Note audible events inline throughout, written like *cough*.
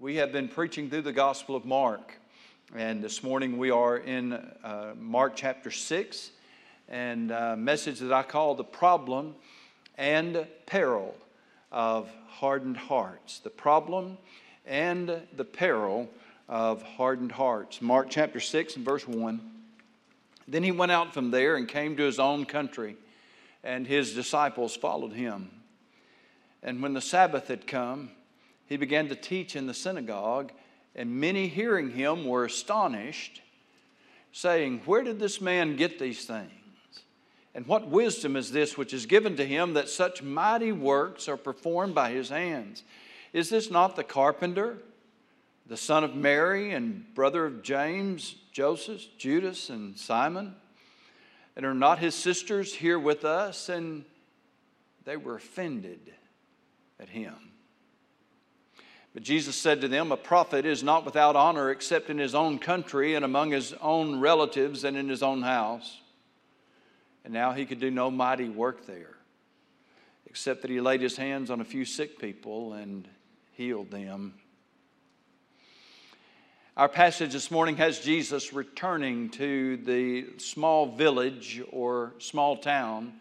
We have been preaching through the Gospel of Mark, and this morning we are in uh, Mark chapter 6, and a message that I call The Problem and Peril of Hardened Hearts. The Problem and the Peril of Hardened Hearts. Mark chapter 6 and verse 1. Then he went out from there and came to his own country, and his disciples followed him. And when the Sabbath had come, he began to teach in the synagogue, and many hearing him were astonished, saying, Where did this man get these things? And what wisdom is this which is given to him that such mighty works are performed by his hands? Is this not the carpenter, the son of Mary, and brother of James, Joseph, Judas, and Simon? And are not his sisters here with us? And they were offended at him. But Jesus said to them, A prophet is not without honor except in his own country and among his own relatives and in his own house. And now he could do no mighty work there, except that he laid his hands on a few sick people and healed them. Our passage this morning has Jesus returning to the small village or small town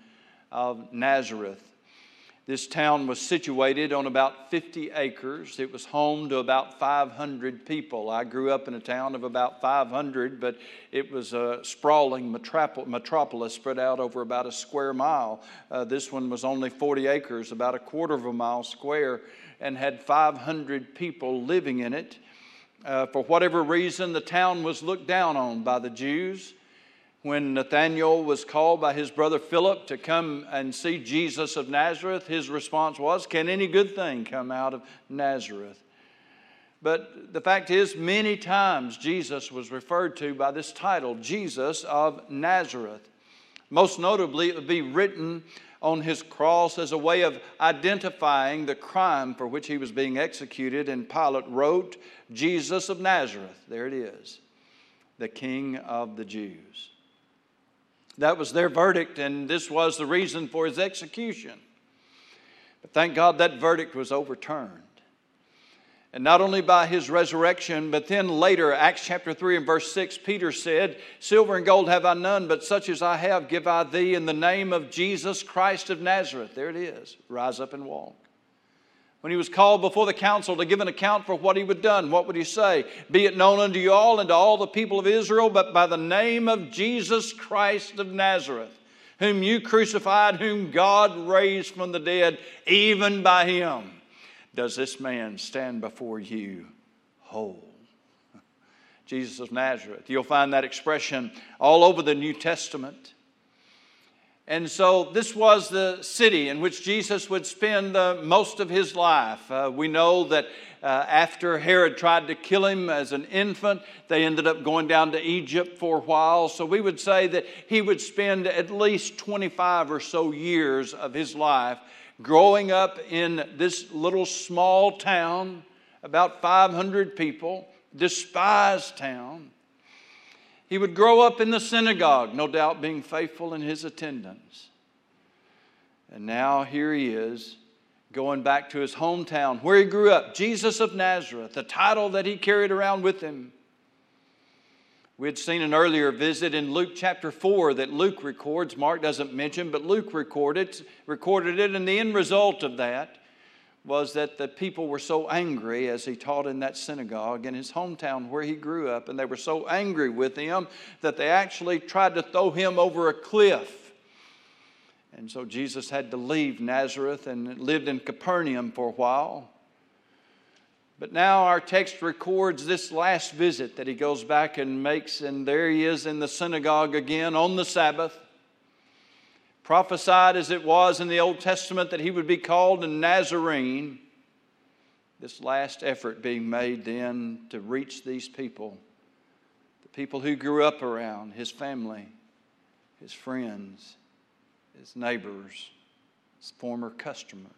of Nazareth. This town was situated on about 50 acres. It was home to about 500 people. I grew up in a town of about 500, but it was a sprawling metropolis spread out over about a square mile. Uh, this one was only 40 acres, about a quarter of a mile square, and had 500 people living in it. Uh, for whatever reason, the town was looked down on by the Jews when Nathanael was called by his brother Philip to come and see Jesus of Nazareth, his response was, Can any good thing come out of Nazareth? But the fact is, many times Jesus was referred to by this title, Jesus of Nazareth. Most notably, it would be written on his cross as a way of identifying the crime for which he was being executed, and Pilate wrote, Jesus of Nazareth. There it is, the King of the Jews. That was their verdict, and this was the reason for his execution. But thank God that verdict was overturned. And not only by his resurrection, but then later, Acts chapter 3 and verse 6, Peter said, Silver and gold have I none, but such as I have give I thee in the name of Jesus Christ of Nazareth. There it is. Rise up and walk. When he was called before the council to give an account for what he had done, what would he say? Be it known unto you all and to all the people of Israel, but by the name of Jesus Christ of Nazareth, whom you crucified, whom God raised from the dead, even by him does this man stand before you whole. *laughs* Jesus of Nazareth. You'll find that expression all over the New Testament. And so, this was the city in which Jesus would spend uh, most of his life. Uh, we know that uh, after Herod tried to kill him as an infant, they ended up going down to Egypt for a while. So, we would say that he would spend at least 25 or so years of his life growing up in this little small town, about 500 people, despised town. He would grow up in the synagogue, no doubt being faithful in his attendance. And now here he is, going back to his hometown where he grew up, Jesus of Nazareth, the title that he carried around with him. We had seen an earlier visit in Luke chapter 4 that Luke records. Mark doesn't mention, but Luke recorded, recorded it, and the end result of that was that the people were so angry as he taught in that synagogue in his hometown where he grew up, and they were so angry with him that they actually tried to throw him over a cliff. And so Jesus had to leave Nazareth and lived in Capernaum for a while. But now our text records this last visit that he goes back and makes, and there he is in the synagogue again on the Sabbath prophesied as it was in the Old Testament that he would be called a Nazarene, this last effort being made then to reach these people, the people who grew up around his family, his friends, his neighbors, his former customers.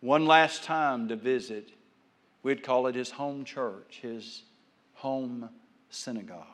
One last time to visit, we'd call it his home church, his home synagogue.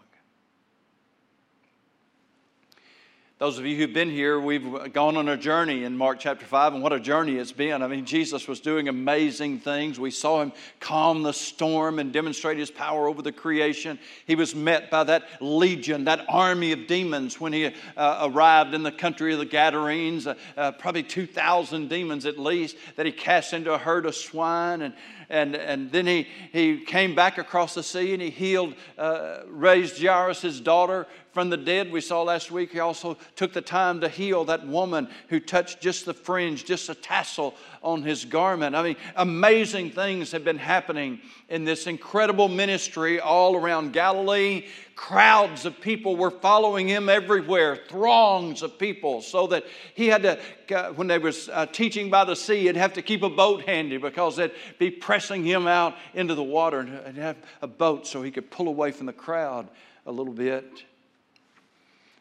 Those of you who've been here, we've gone on a journey in Mark chapter 5, and what a journey it's been. I mean, Jesus was doing amazing things. We saw him calm the storm and demonstrate his power over the creation. He was met by that legion, that army of demons when he uh, arrived in the country of the Gadarenes, uh, uh, probably 2,000 demons at least, that he cast into a herd of swine. And, and, and then he, he came back across the sea and he healed, uh, raised Jairus' daughter from the dead we saw last week. He also took the time to heal that woman who touched just the fringe, just a tassel on his garment. I mean, amazing things have been happening in this incredible ministry all around Galilee. Crowds of people were following him everywhere, throngs of people, so that he had to, uh, when they was uh, teaching by the sea, he'd have to keep a boat handy because they'd be pressing him out into the water and have a boat so he could pull away from the crowd a little bit.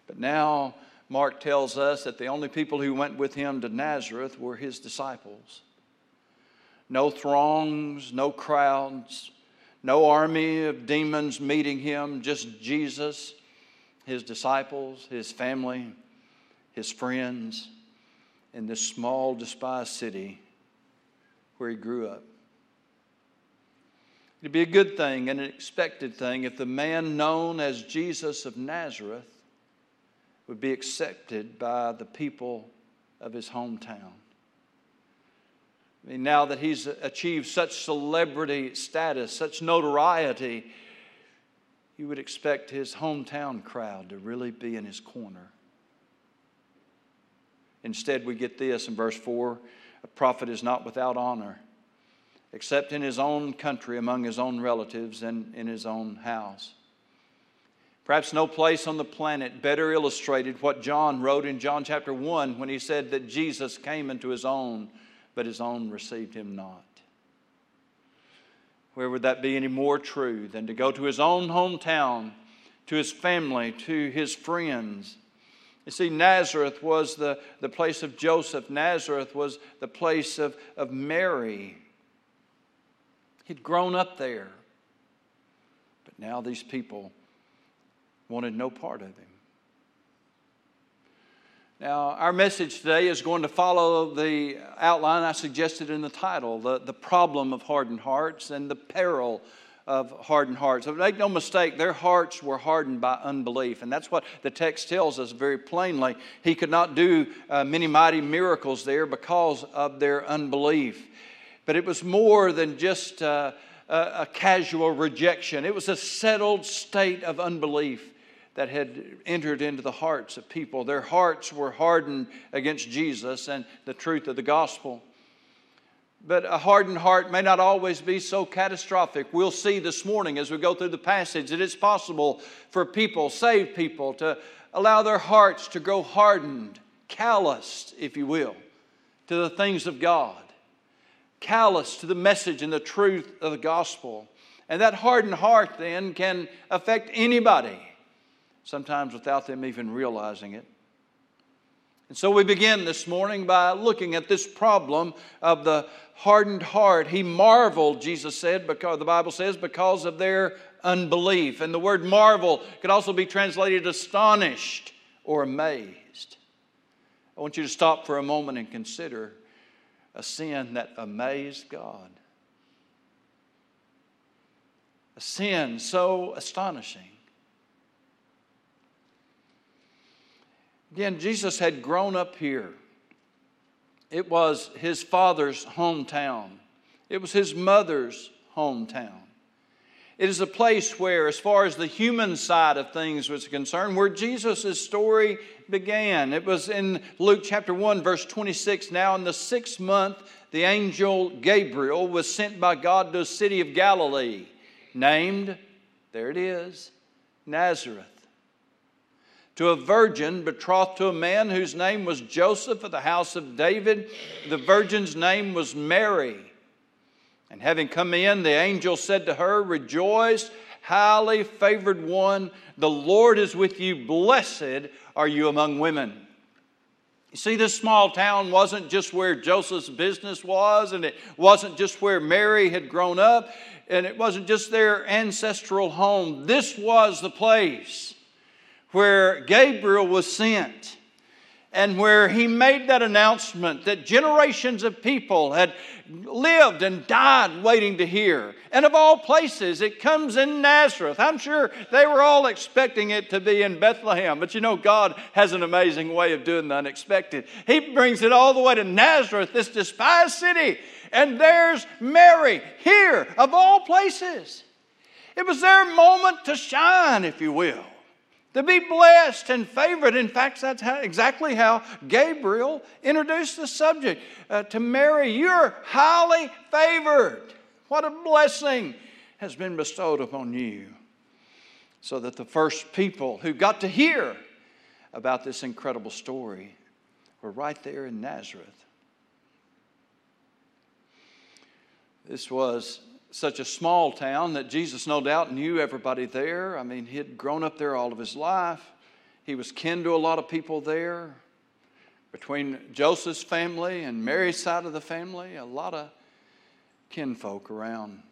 But now Mark tells us that the only people who went with him to Nazareth were his disciples. No throngs, no crowds, no army of demons meeting him, just Jesus, his disciples, his family, his friends in this small, despised city where he grew up. It'd be a good thing and an expected thing if the man known as Jesus of Nazareth would be accepted by the people of his hometown. I mean, now that he's achieved such celebrity status, such notoriety, you would expect his hometown crowd to really be in his corner. Instead, we get this in verse 4 a prophet is not without honor, except in his own country, among his own relatives, and in his own house. Perhaps no place on the planet better illustrated what John wrote in John chapter 1 when he said that Jesus came into his own, but his own received him not. Where would that be any more true than to go to his own hometown, to his family, to his friends? You see, Nazareth was the, the place of Joseph, Nazareth was the place of, of Mary. He'd grown up there. But now these people wanted no part of him. Now, our message today is going to follow the outline I suggested in the title the, the problem of hardened hearts and the peril of hardened hearts. Make no mistake, their hearts were hardened by unbelief. And that's what the text tells us very plainly. He could not do uh, many mighty miracles there because of their unbelief. But it was more than just uh, a casual rejection, it was a settled state of unbelief that had entered into the hearts of people. Their hearts were hardened against Jesus and the truth of the gospel. But a hardened heart may not always be so catastrophic. We'll see this morning as we go through the passage that it's possible for people, saved people, to allow their hearts to grow hardened, calloused, if you will, to the things of God, calloused to the message and the truth of the gospel. And that hardened heart then can affect anybody sometimes without them even realizing it. And so we begin this morning by looking at this problem of the hardened heart. He marveled, Jesus said, because the Bible says, because of their unbelief. And the word marvel could also be translated astonished or amazed. I want you to stop for a moment and consider a sin that amazed God. A sin so astonishing Again, Jesus had grown up here. It was his father's hometown, it was his mother's hometown. It is a place where, as far as the human side of things was concerned, where Jesus' story began. It was in Luke chapter 1, verse 26. Now, in the sixth month, the angel Gabriel was sent by God to a city of Galilee named, there it is, Nazareth to a virgin betrothed to a man whose name was Joseph of the house of David. The virgin's name was Mary. And having come in, the angel said to her, Rejoice, highly favored one, the Lord is with you. Blessed are you among women. You see, this small town wasn't just where Joseph's business was, and it wasn't just where Mary had grown up, and it wasn't just their ancestral home. This was the place where Gabriel was sent and where he made that announcement that generations of people had lived and died waiting to hear. And of all places, it comes in Nazareth. I'm sure they were all expecting it to be in Bethlehem, but you know, God has an amazing way of doing the unexpected. He brings it all the way to Nazareth, this despised city, and there's Mary here, of all places. It was their moment to shine, if you will to be blessed and favored. In fact, that's how, exactly how Gabriel introduced the subject uh, to Mary. You're highly favored. What a blessing has been bestowed upon you. So that the first people who got to hear about this incredible story were right there in Nazareth. This was such a small town that Jesus, no doubt, knew everybody there. I mean, he had grown up there all of his life. He was kin to a lot of people there. Between Joseph's family and Mary's side of the family, a lot of kinfolk around.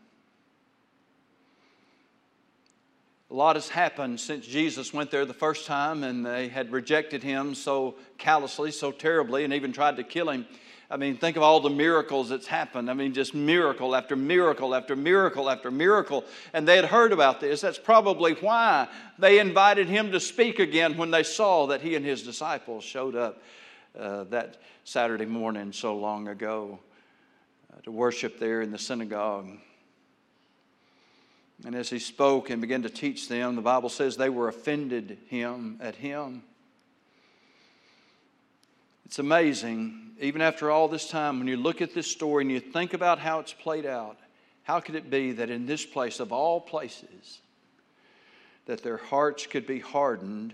A lot has happened since Jesus went there the first time, and they had rejected him so callously, so terribly, and even tried to kill him. I mean, think of all the miracles that's happened. I mean, just miracle after miracle after miracle after miracle. And they had heard about this. That's probably why they invited him to speak again when they saw that he and his disciples showed up uh, that Saturday morning so long ago uh, to worship there in the synagogue. And as he spoke and began to teach them, the Bible says they were offended him at him. It's amazing, even after all this time, when you look at this story and you think about how it's played out, how could it be that in this place of all places, that their hearts could be hardened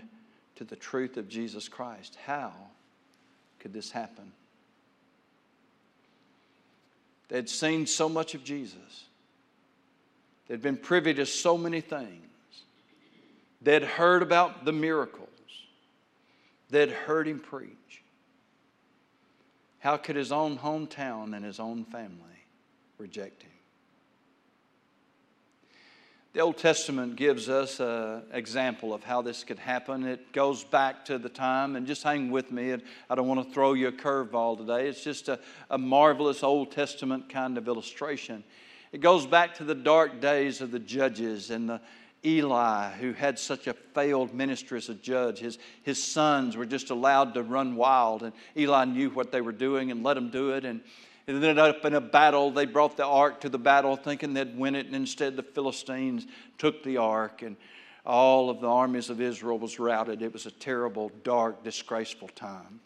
to the truth of Jesus Christ? How could this happen? They'd seen so much of Jesus. They'd been privy to so many things. They'd heard about the miracles. They'd heard him preach. How could his own hometown and his own family reject him? The Old Testament gives us an example of how this could happen. It goes back to the time, and just hang with me. I don't want to throw you a curveball today. It's just a, a marvelous Old Testament kind of illustration. It goes back to the dark days of the judges and the Eli, who had such a failed ministry as a judge, his, his sons were just allowed to run wild, and Eli knew what they were doing and let them do it. And it ended up in a battle. They brought the ark to the battle thinking they'd win it, and instead the Philistines took the ark, and all of the armies of Israel was routed. It was a terrible, dark, disgraceful time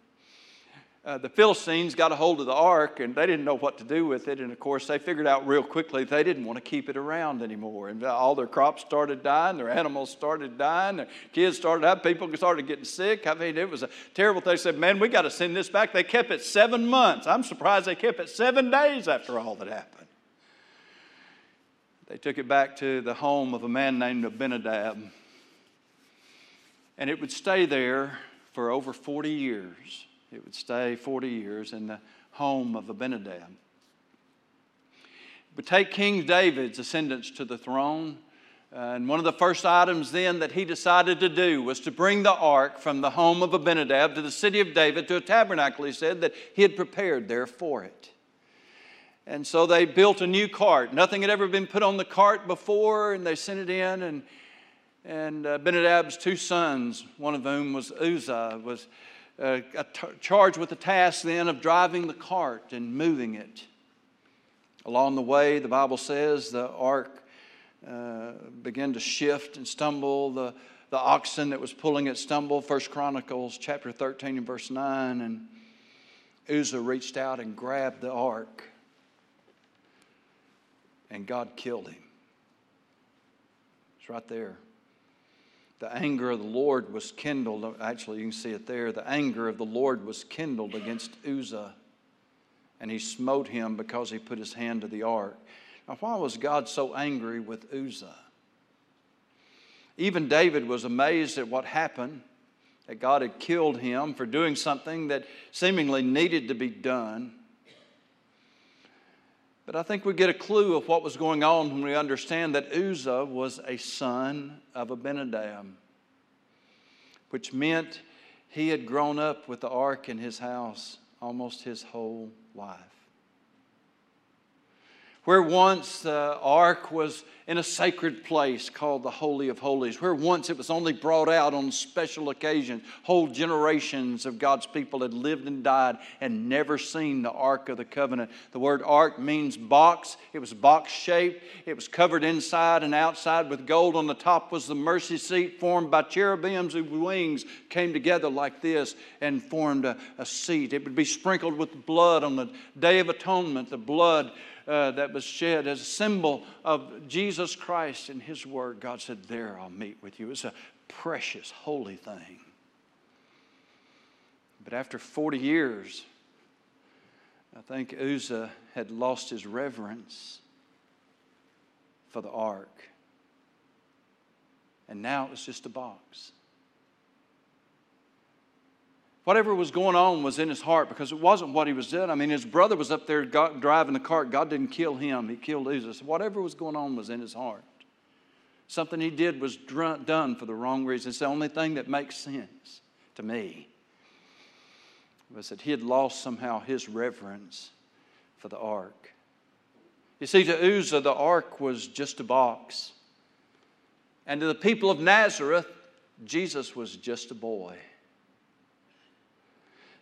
uh, the Philistines got a hold of the ark and they didn't know what to do with it. And of course, they figured out real quickly they didn't want to keep it around anymore. And all their crops started dying, their animals started dying, their kids started dying, people started getting sick. I mean, it was a terrible thing. They said, Man, we got to send this back. They kept it seven months. I'm surprised they kept it seven days after all that happened. They took it back to the home of a man named Abinadab. And it would stay there for over 40 years. It would stay 40 years in the home of Abinadab. Would take King David's ascendance to the throne. and one of the first items then that he decided to do was to bring the ark from the home of Abinadab to the city of David to a tabernacle, he said, that he had prepared there for it. And so they built a new cart. Nothing had ever been put on the cart before, and they sent it in. And, and uh, Abinadab's two sons, one of whom was Uzzah, was uh, charged with the task then of driving the cart and moving it. Along the way, the Bible says the ark uh, began to shift and stumble. The, the oxen that was pulling it stumbled. First Chronicles chapter 13 and verse 9. And Uzzah reached out and grabbed the ark, and God killed him. It's right there the anger of the Lord was kindled. Actually, you can see it there. The anger of the Lord was kindled against Uzzah, and he smote him because he put his hand to the ark. Now, why was God so angry with Uzzah? Even David was amazed at what happened, that God had killed him for doing something that seemingly needed to be done. But I think we get a clue of what was going on when we understand that Uzzah was a son of Abinadab, which meant He had grown up with the ark in his house almost his whole life. Where once the ark was in a sacred place called the Holy of Holies, where once it was only brought out on special occasions. Whole generations of God's people had lived and died and never seen the Ark of the Covenant. The word ark means box. It was box shaped, it was covered inside and outside with gold. On the top was the mercy seat formed by cherubims whose wings came together like this and formed a, a seat. It would be sprinkled with blood on the Day of Atonement, the blood uh, that was shed as a symbol of Jesus Christ and His Word. God said, There I'll meet with you. It's a precious, holy thing. But after 40 years, I think Uzzah had lost his reverence for the ark. And now it was just a box. Whatever was going on was in his heart because it wasn't what he was doing. I mean, his brother was up there driving the cart. God didn't kill him, he killed Uzzah. Whatever was going on was in his heart. Something he did was done for the wrong reason. It's the only thing that makes sense to me. Was that he had lost somehow his reverence for the ark. You see, to Uzzah, the ark was just a box. And to the people of Nazareth, Jesus was just a boy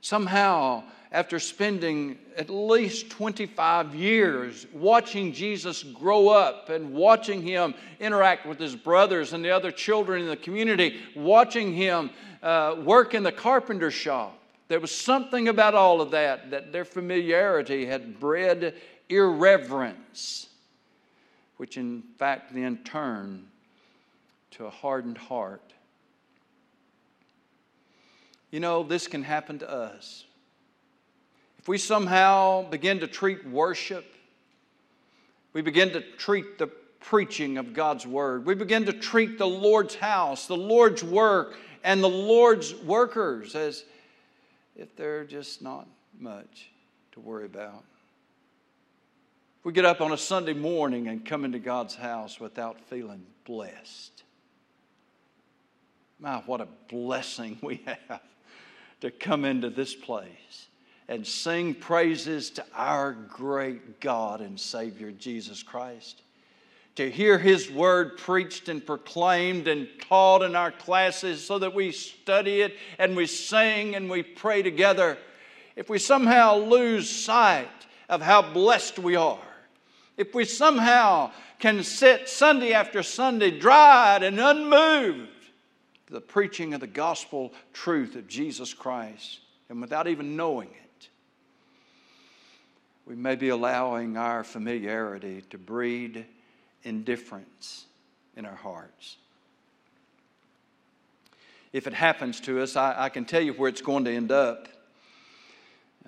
somehow, after spending at least 25 years watching Jesus grow up and watching him interact with his brothers and the other children in the community, watching him uh, work in the carpenter shop, there was something about all of that that their familiarity had bred irreverence, which in fact then turned to a hardened heart you know, this can happen to us. If we somehow begin to treat worship, we begin to treat the preaching of God's word, we begin to treat the Lord's house, the Lord's work, and the Lord's workers as if they're just not much to worry about. If we get up on a Sunday morning and come into God's house without feeling blessed. My, what a blessing we *laughs* have to come into this place and sing praises to our great God and Savior Jesus Christ. To hear His word preached and proclaimed and taught in our classes so that we study it and we sing and we pray together. If we somehow lose sight of how blessed we are, if we somehow can sit Sunday after Sunday dried and unmoved the preaching of the gospel truth of Jesus Christ, and without even knowing it, we may be allowing our familiarity to breed indifference in our hearts. If it happens to us, I, I can tell you where it's going to end up.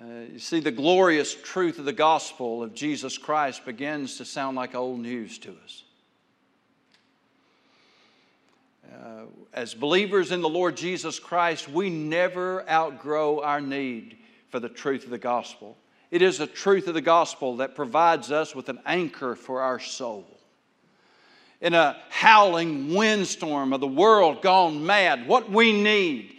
Uh, you see, the glorious truth of the gospel of Jesus Christ begins to sound like old news to us. Uh, as believers in the Lord Jesus Christ, we never outgrow our need for the truth of the gospel. It is the truth of the gospel that provides us with an anchor for our soul. In a howling windstorm of the world gone mad, what we need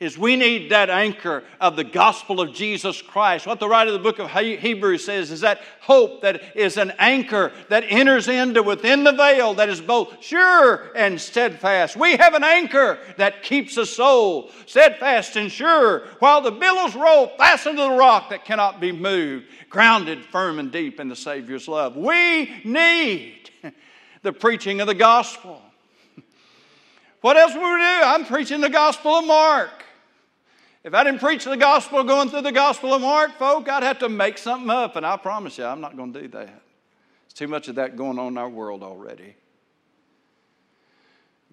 is we need that anchor of the gospel of Jesus Christ. What the writer of the book of Hebrews says is that hope that is an anchor that enters into within the veil that is both sure and steadfast. We have an anchor that keeps the soul steadfast and sure while the billows roll fastened to the rock that cannot be moved, grounded firm and deep in the Savior's love. We need *laughs* the preaching of the gospel. What else would we do? I'm preaching the gospel of Mark. If I didn't preach the gospel going through the gospel of Mark, folk, I'd have to make something up, and I promise you, I'm not going to do that. There's too much of that going on in our world already.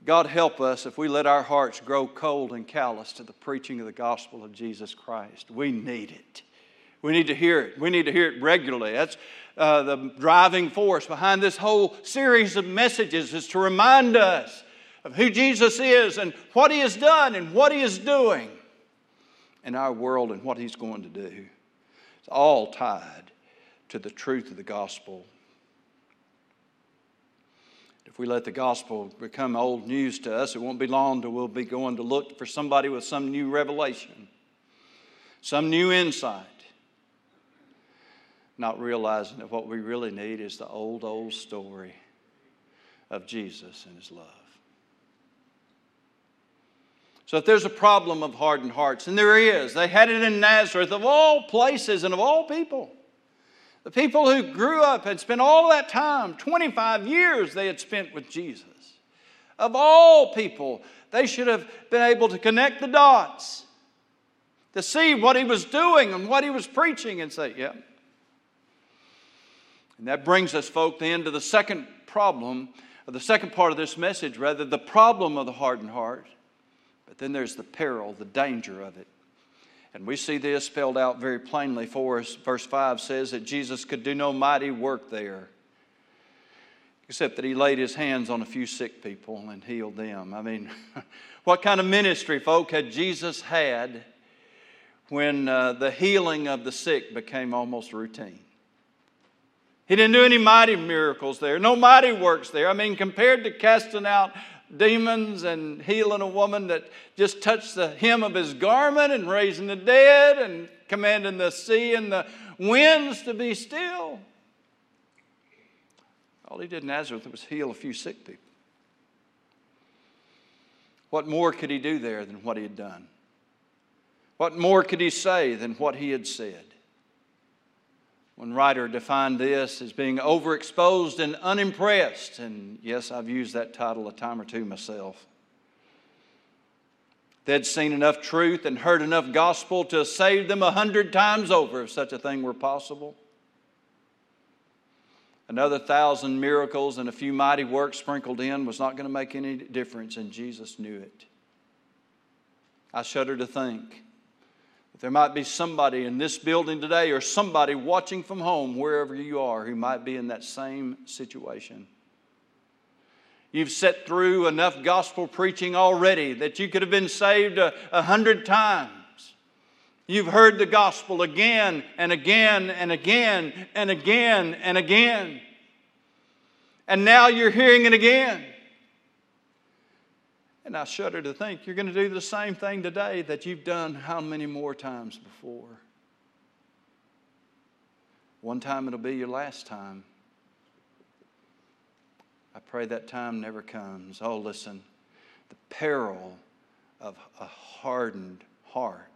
God help us if we let our hearts grow cold and callous to the preaching of the gospel of Jesus Christ. We need it. We need to hear it. We need to hear it regularly. That's uh, the driving force behind this whole series of messages is to remind us of who Jesus is and what he has done and what he is doing in our world and what He's going to do. It's all tied to the truth of the gospel. If we let the gospel become old news to us, it won't be long till we'll be going to look for somebody with some new revelation, some new insight, not realizing that what we really need is the old, old story of Jesus and his love. So, if there's a problem of hardened hearts, and there is, they had it in Nazareth, of all places and of all people. The people who grew up had spent all that time, 25 years they had spent with Jesus. Of all people, they should have been able to connect the dots, to see what he was doing and what he was preaching, and say, yeah. And that brings us, folk, then to the second problem, or the second part of this message, rather, the problem of the hardened heart. But then there's the peril, the danger of it. And we see this spelled out very plainly for us. Verse 5 says that Jesus could do no mighty work there, except that he laid his hands on a few sick people and healed them. I mean, *laughs* what kind of ministry, folk, had Jesus had when uh, the healing of the sick became almost routine? He didn't do any mighty miracles there, no mighty works there. I mean, compared to casting out demons and healing a woman that just touched the hem of his garment and raising the dead and commanding the sea and the winds to be still. All he did in Nazareth was heal a few sick people. What more could he do there than what he had done? What more could he say than what he had said? One writer defined this as being overexposed and unimpressed. And yes, I've used that title a time or two myself. They'd seen enough truth and heard enough gospel to save them a hundred times over if such a thing were possible. Another thousand miracles and a few mighty works sprinkled in was not going to make any difference, and Jesus knew it. I shudder to think there might be somebody in this building today or somebody watching from home, wherever you are, who might be in that same situation. You've sat through enough gospel preaching already that you could have been saved a, a hundred times. You've heard the gospel again and again and again and again and again. And now you're hearing it again. And I shudder to think you're going to do the same thing today that you've done how many more times before? One time it'll be your last time. I pray that time never comes. Oh, listen, the peril of a hardened heart.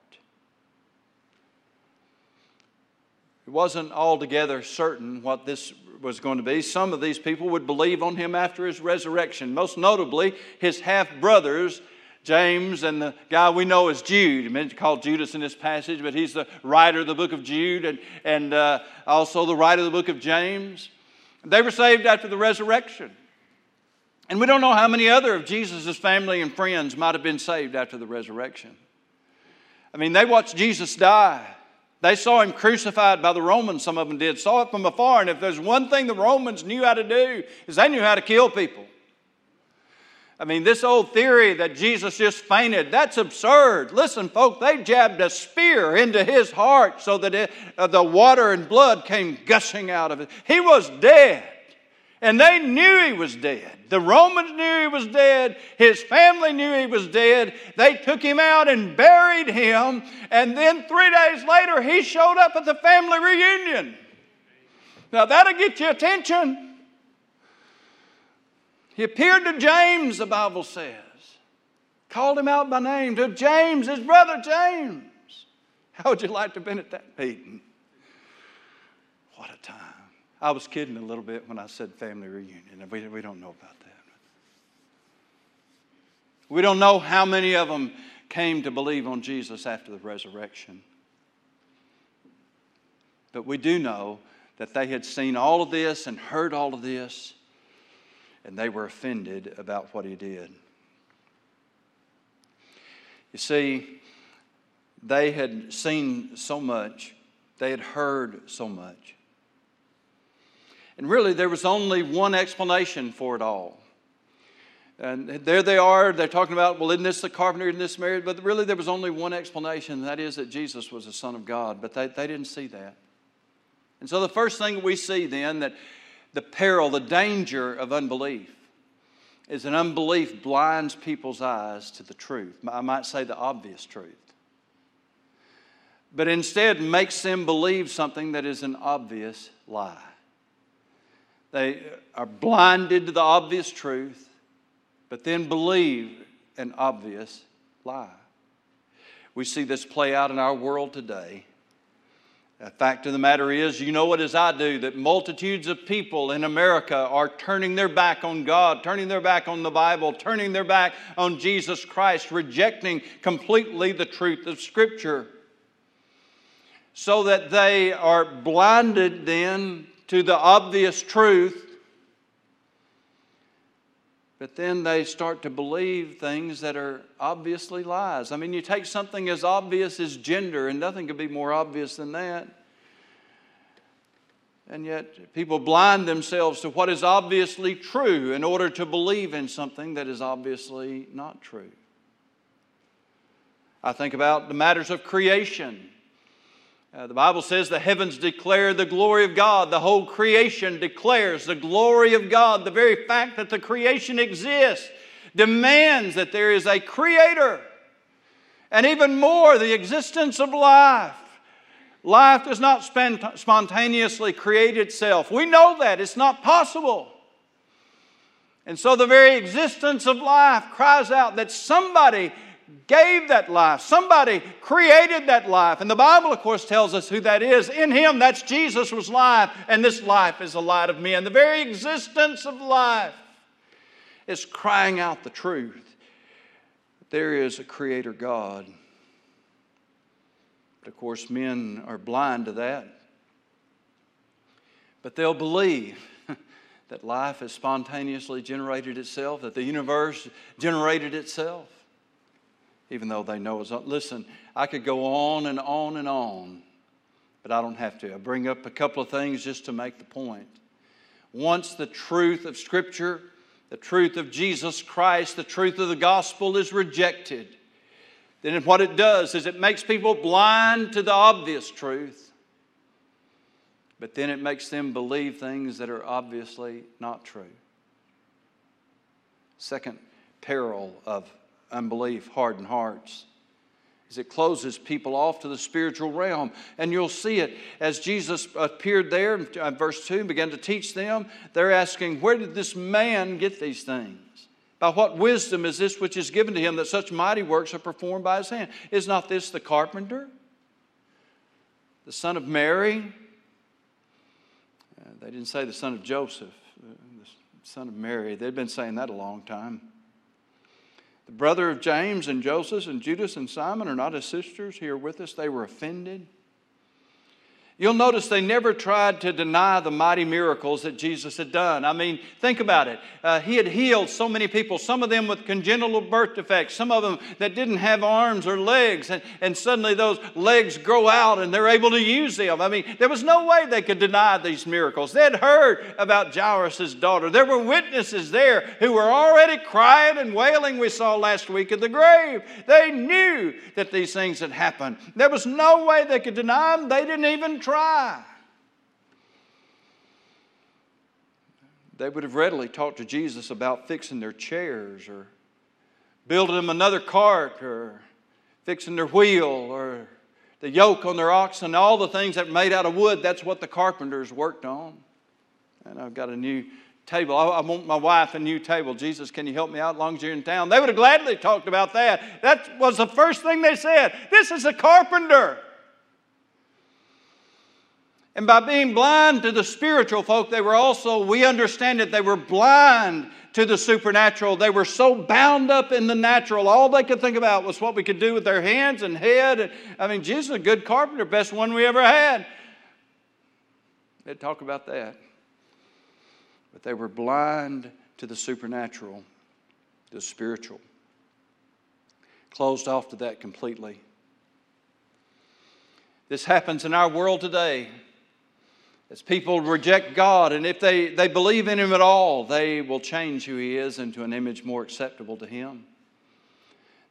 It wasn't altogether certain what this was going to be. Some of these people would believe on him after his resurrection, most notably his half brothers. James and the guy we know as Jude. He's called Judas in this passage, but he's the writer of the book of Jude and, and uh, also the writer of the book of James. They were saved after the resurrection. And we don't know how many other of Jesus' family and friends might have been saved after the resurrection. I mean, they watched Jesus die. They saw him crucified by the Romans, some of them did, saw it from afar. And if there's one thing the Romans knew how to do, is they knew how to kill people. I mean, this old theory that Jesus just fainted, that's absurd. Listen, folks, they jabbed a spear into his heart so that it, uh, the water and blood came gushing out of it. He was dead. And they knew he was dead. The Romans knew he was dead. His family knew he was dead. They took him out and buried him. And then three days later, he showed up at the family reunion. Now, that'll get your attention. He appeared to James, the Bible says. Called him out by name to James, his brother James. How would you like to have been at that meeting? What a time. I was kidding a little bit when I said family reunion. We, we don't know about that. We don't know how many of them came to believe on Jesus after the resurrection. But we do know that they had seen all of this and heard all of this, and they were offended about what he did. You see, they had seen so much, they had heard so much. And really, there was only one explanation for it all. And there they are, they're talking about, well, isn't this the carpenter, isn't this married? But really, there was only one explanation, that is that Jesus was the Son of God. But they, they didn't see that. And so the first thing we see then that the peril, the danger of unbelief. is that unbelief blinds people's eyes to the truth. I might say the obvious truth. But instead makes them believe something that is an obvious lie. They are blinded to the obvious truth, but then believe an obvious lie. We see this play out in our world today. The fact of the matter is, you know it as I do, that multitudes of people in America are turning their back on God, turning their back on the Bible, turning their back on Jesus Christ, rejecting completely the truth of Scripture. So that they are blinded then to the obvious truth, but then they start to believe things that are obviously lies. I mean, you take something as obvious as gender, and nothing could be more obvious than that. And yet, people blind themselves to what is obviously true in order to believe in something that is obviously not true. I think about the matters of creation. Uh, the Bible says the heavens declare the glory of God. The whole creation declares the glory of God. The very fact that the creation exists demands that there is a creator. And even more, the existence of life. Life does not spontaneously create itself. We know that. It's not possible. And so the very existence of life cries out that somebody gave that life. Somebody created that life. And the Bible, of course, tells us who that is. In Him, that's Jesus was life, and this life is the light of men. The very existence of life is crying out the truth. There is a Creator God. But of course, men are blind to that. But they'll believe *laughs* that life has spontaneously generated itself, that the universe generated itself even though they know it's not. Listen, I could go on and on and on, but I don't have to. I bring up a couple of things just to make the point. Once the truth of Scripture, the truth of Jesus Christ, the truth of the gospel is rejected, then what it does is it makes people blind to the obvious truth, but then it makes them believe things that are obviously not true. Second peril of unbelief, hardened hearts. As it closes people off to the spiritual realm. And you'll see it as Jesus appeared there in uh, verse 2 and began to teach them. They're asking, Where did this man get these things? By what wisdom is this which is given to him that such mighty works are performed by his hand? Is not this the carpenter? The son of Mary? Uh, they didn't say the son of Joseph, uh, the son of Mary. They'd been saying that a long time. The brother of James and Joseph and Judas and Simon are not his sisters here with us. They were offended. You'll notice they never tried to deny the mighty miracles that Jesus had done. I mean, think about it. Uh, he had healed so many people, some of them with congenital birth defects, some of them that didn't have arms or legs, and, and suddenly those legs grow out and they're able to use them. I mean, there was no way they could deny these miracles. They had heard about Jairus' daughter. There were witnesses there who were already crying and wailing, we saw last week at the grave. They knew that these things had happened. There was no way they could deny them. They didn't even try. They would have readily talked to Jesus about fixing their chairs or building them another cart or fixing their wheel or the yoke on their oxen, all the things that were made out of wood. That's what the carpenters worked on. And I've got a new table. I, want my wife a new table. Jesus, can you help me out long as you're in town? They would have gladly talked about that. That was the first thing they said. This is a carpenter. And by being blind to the spiritual folk, they were also, we understand it, they were blind to the supernatural. They were so bound up in the natural. All they could think about was what we could do with their hands and head. I mean, Jesus a good carpenter, best one we ever had. They'd talk about that. But they were blind to the supernatural, the spiritual. Closed off to that completely. This happens in our world today. As people reject God, and if they, they believe in Him at all, they will change who He is into an image more acceptable to Him.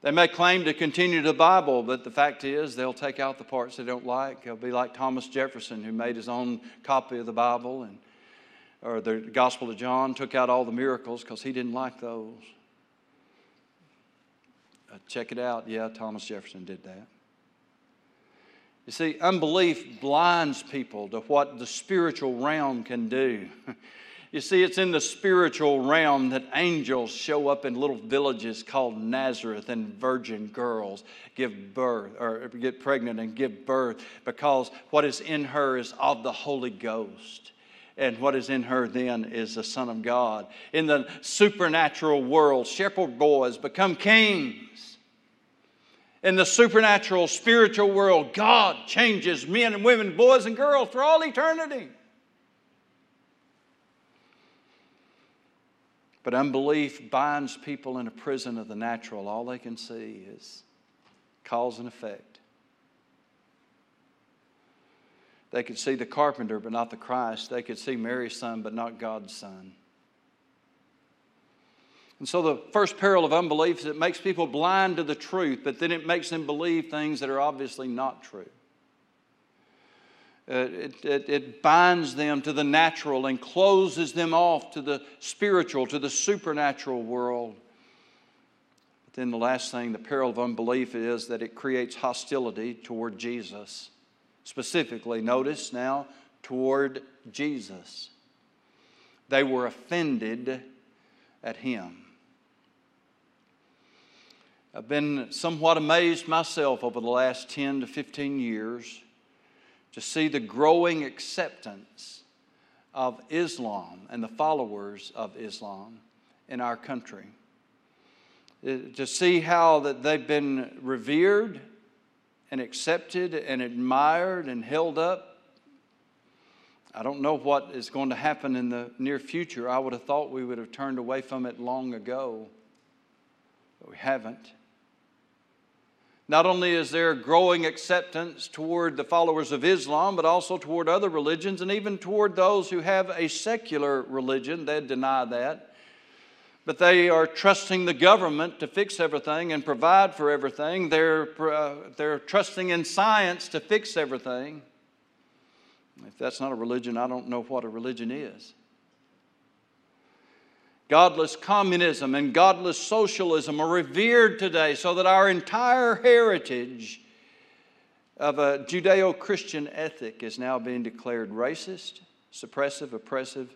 They may claim to continue the Bible, but the fact is they'll take out the parts they don't like. They'll be like Thomas Jefferson, who made his own copy of the Bible and or the Gospel of John took out all the miracles because he didn't like those. Uh, check it out. Yeah, Thomas Jefferson did that. You see, unbelief blinds people to what the spiritual realm can do. *laughs* You see, it's in the spiritual realm that angels show up in little villages called Nazareth and virgin girls give birth or get pregnant and give birth because what is in her is of the Holy Ghost. And what is in her then is the Son of God. In the supernatural world, shepherd boys become kings. In the supernatural, spiritual world, God changes men and women, boys and girls for all eternity. But unbelief binds people in a prison of the natural. All they can see is cause and effect. They could see the carpenter, but not the Christ. They could see Mary's son, but not God's son. And so, the first peril of unbelief is it makes people blind to the truth, but then it makes them believe things that are obviously not true. Uh, it, it, it, binds them to the natural and closes them off to the spiritual, to the supernatural world. But then the last thing, the peril of unbelief, is that it creates hostility toward Jesus. Specifically, notice now, toward Jesus. They were offended at him. I've been somewhat amazed myself over the last 10 to 15 years to see the growing acceptance of Islam and the followers of Islam in our country. Uh, to see how that they've been revered and accepted and admired and held up. I don't know what is going to happen in the near future. I would have thought we would have turned away from it long ago, but we haven't. Not only is there growing acceptance toward the followers of Islam, but also toward other religions and even toward those who have a secular religion. They deny that. But they are trusting the government to fix everything and provide for everything. They're, uh, they're trusting in science to fix everything. If that's not a religion, I don't know what a religion is godless communism and godless socialism are revered today so that our entire heritage of a Judeo Christian ethic is now being declared racist, suppressive, oppressive,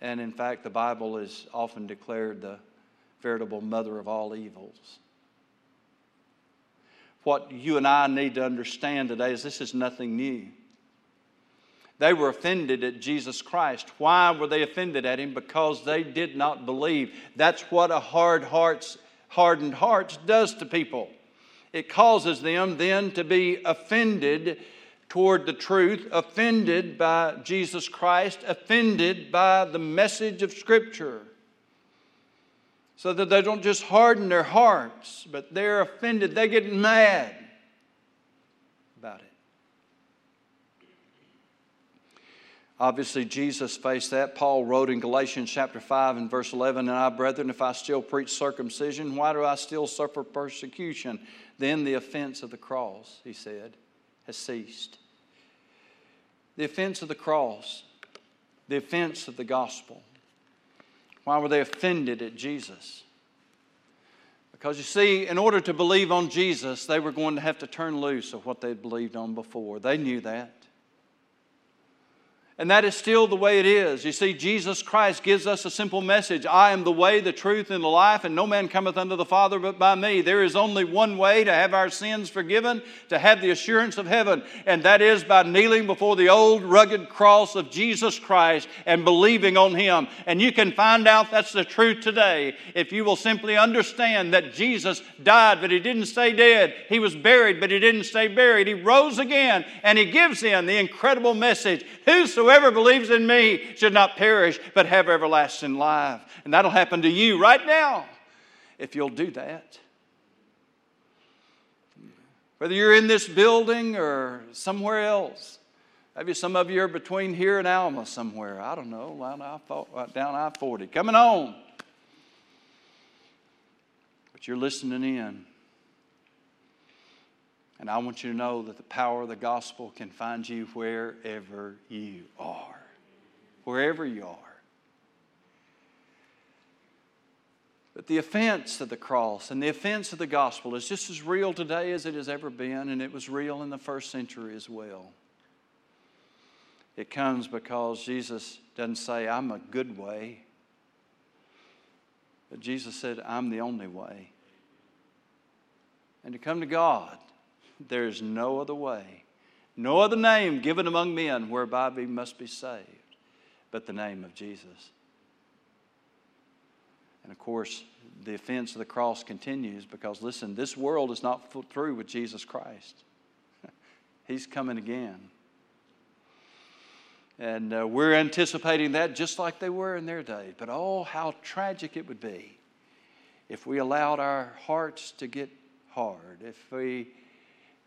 and in fact, the Bible is often declared the veritable mother of all evils. What you and I need to understand today is this is nothing new. They were offended at Jesus Christ. Why were they offended at him? Because they did not believe. That's what a hard hearts, hardened hearts does to people. It causes them then to be offended toward the truth, offended by Jesus Christ, offended by the message of Scripture. So that they don't just harden their hearts, but they're offended. They get mad about it. Obviously, Jesus faced that. Paul wrote in Galatians chapter 5 and verse 11, And I, brethren, if I still preach circumcision, why do I still suffer persecution? Then the offense of the cross, he said, has ceased. The offense of the cross, the offense of the gospel. Why were they offended at Jesus? Because you see, in order to believe on Jesus, they were going to have to turn loose of what they'd believed on before. They knew that. And that is still the way it is. You see, Jesus Christ gives us a simple message I am the way, the truth, and the life, and no man cometh unto the Father but by me. There is only one way to have our sins forgiven, to have the assurance of heaven, and that is by kneeling before the old rugged cross of Jesus Christ and believing on Him. And you can find out that's the truth today if you will simply understand that Jesus died, but He didn't stay dead. He was buried, but He didn't stay buried. He rose again, and He gives them the incredible message Whosoever Whoever believes in me should not perish, but have everlasting life. And that'll happen to you right now if you'll do that. Whether you're in this building or somewhere else, maybe some of you are between here and Alma somewhere. I don't know, uh, down I 40, coming on. But you're listening in. And I want you to know that the power of the gospel can find you wherever you are. Wherever you are. But the offense of the cross and the offense of the gospel is just as real today as it has ever been, and it was real in the first century as well. It comes because Jesus doesn't say, I'm a good way, but Jesus said, I'm the only way. And to come to God there is no other way, no other name given among men whereby we must be saved but the name of Jesus. And of course, the offense of the cross continues because, listen, this world is not through with Jesus Christ. *laughs* He's coming again. And uh, we're anticipating that just like they were in their day. But oh, how tragic it would be if we allowed our hearts to get hard, if we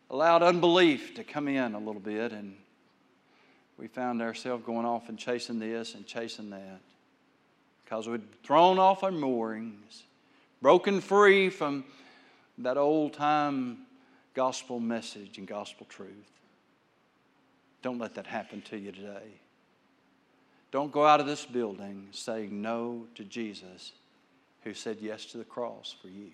allowed unbelief to come in a little bit and we found ourselves going off and chasing this and chasing that because we'd thrown off our moorings, broken free from that old time gospel message and gospel truth. Don't let that happen to you today. Don't go out of this building saying no to Jesus who said yes to the cross for you.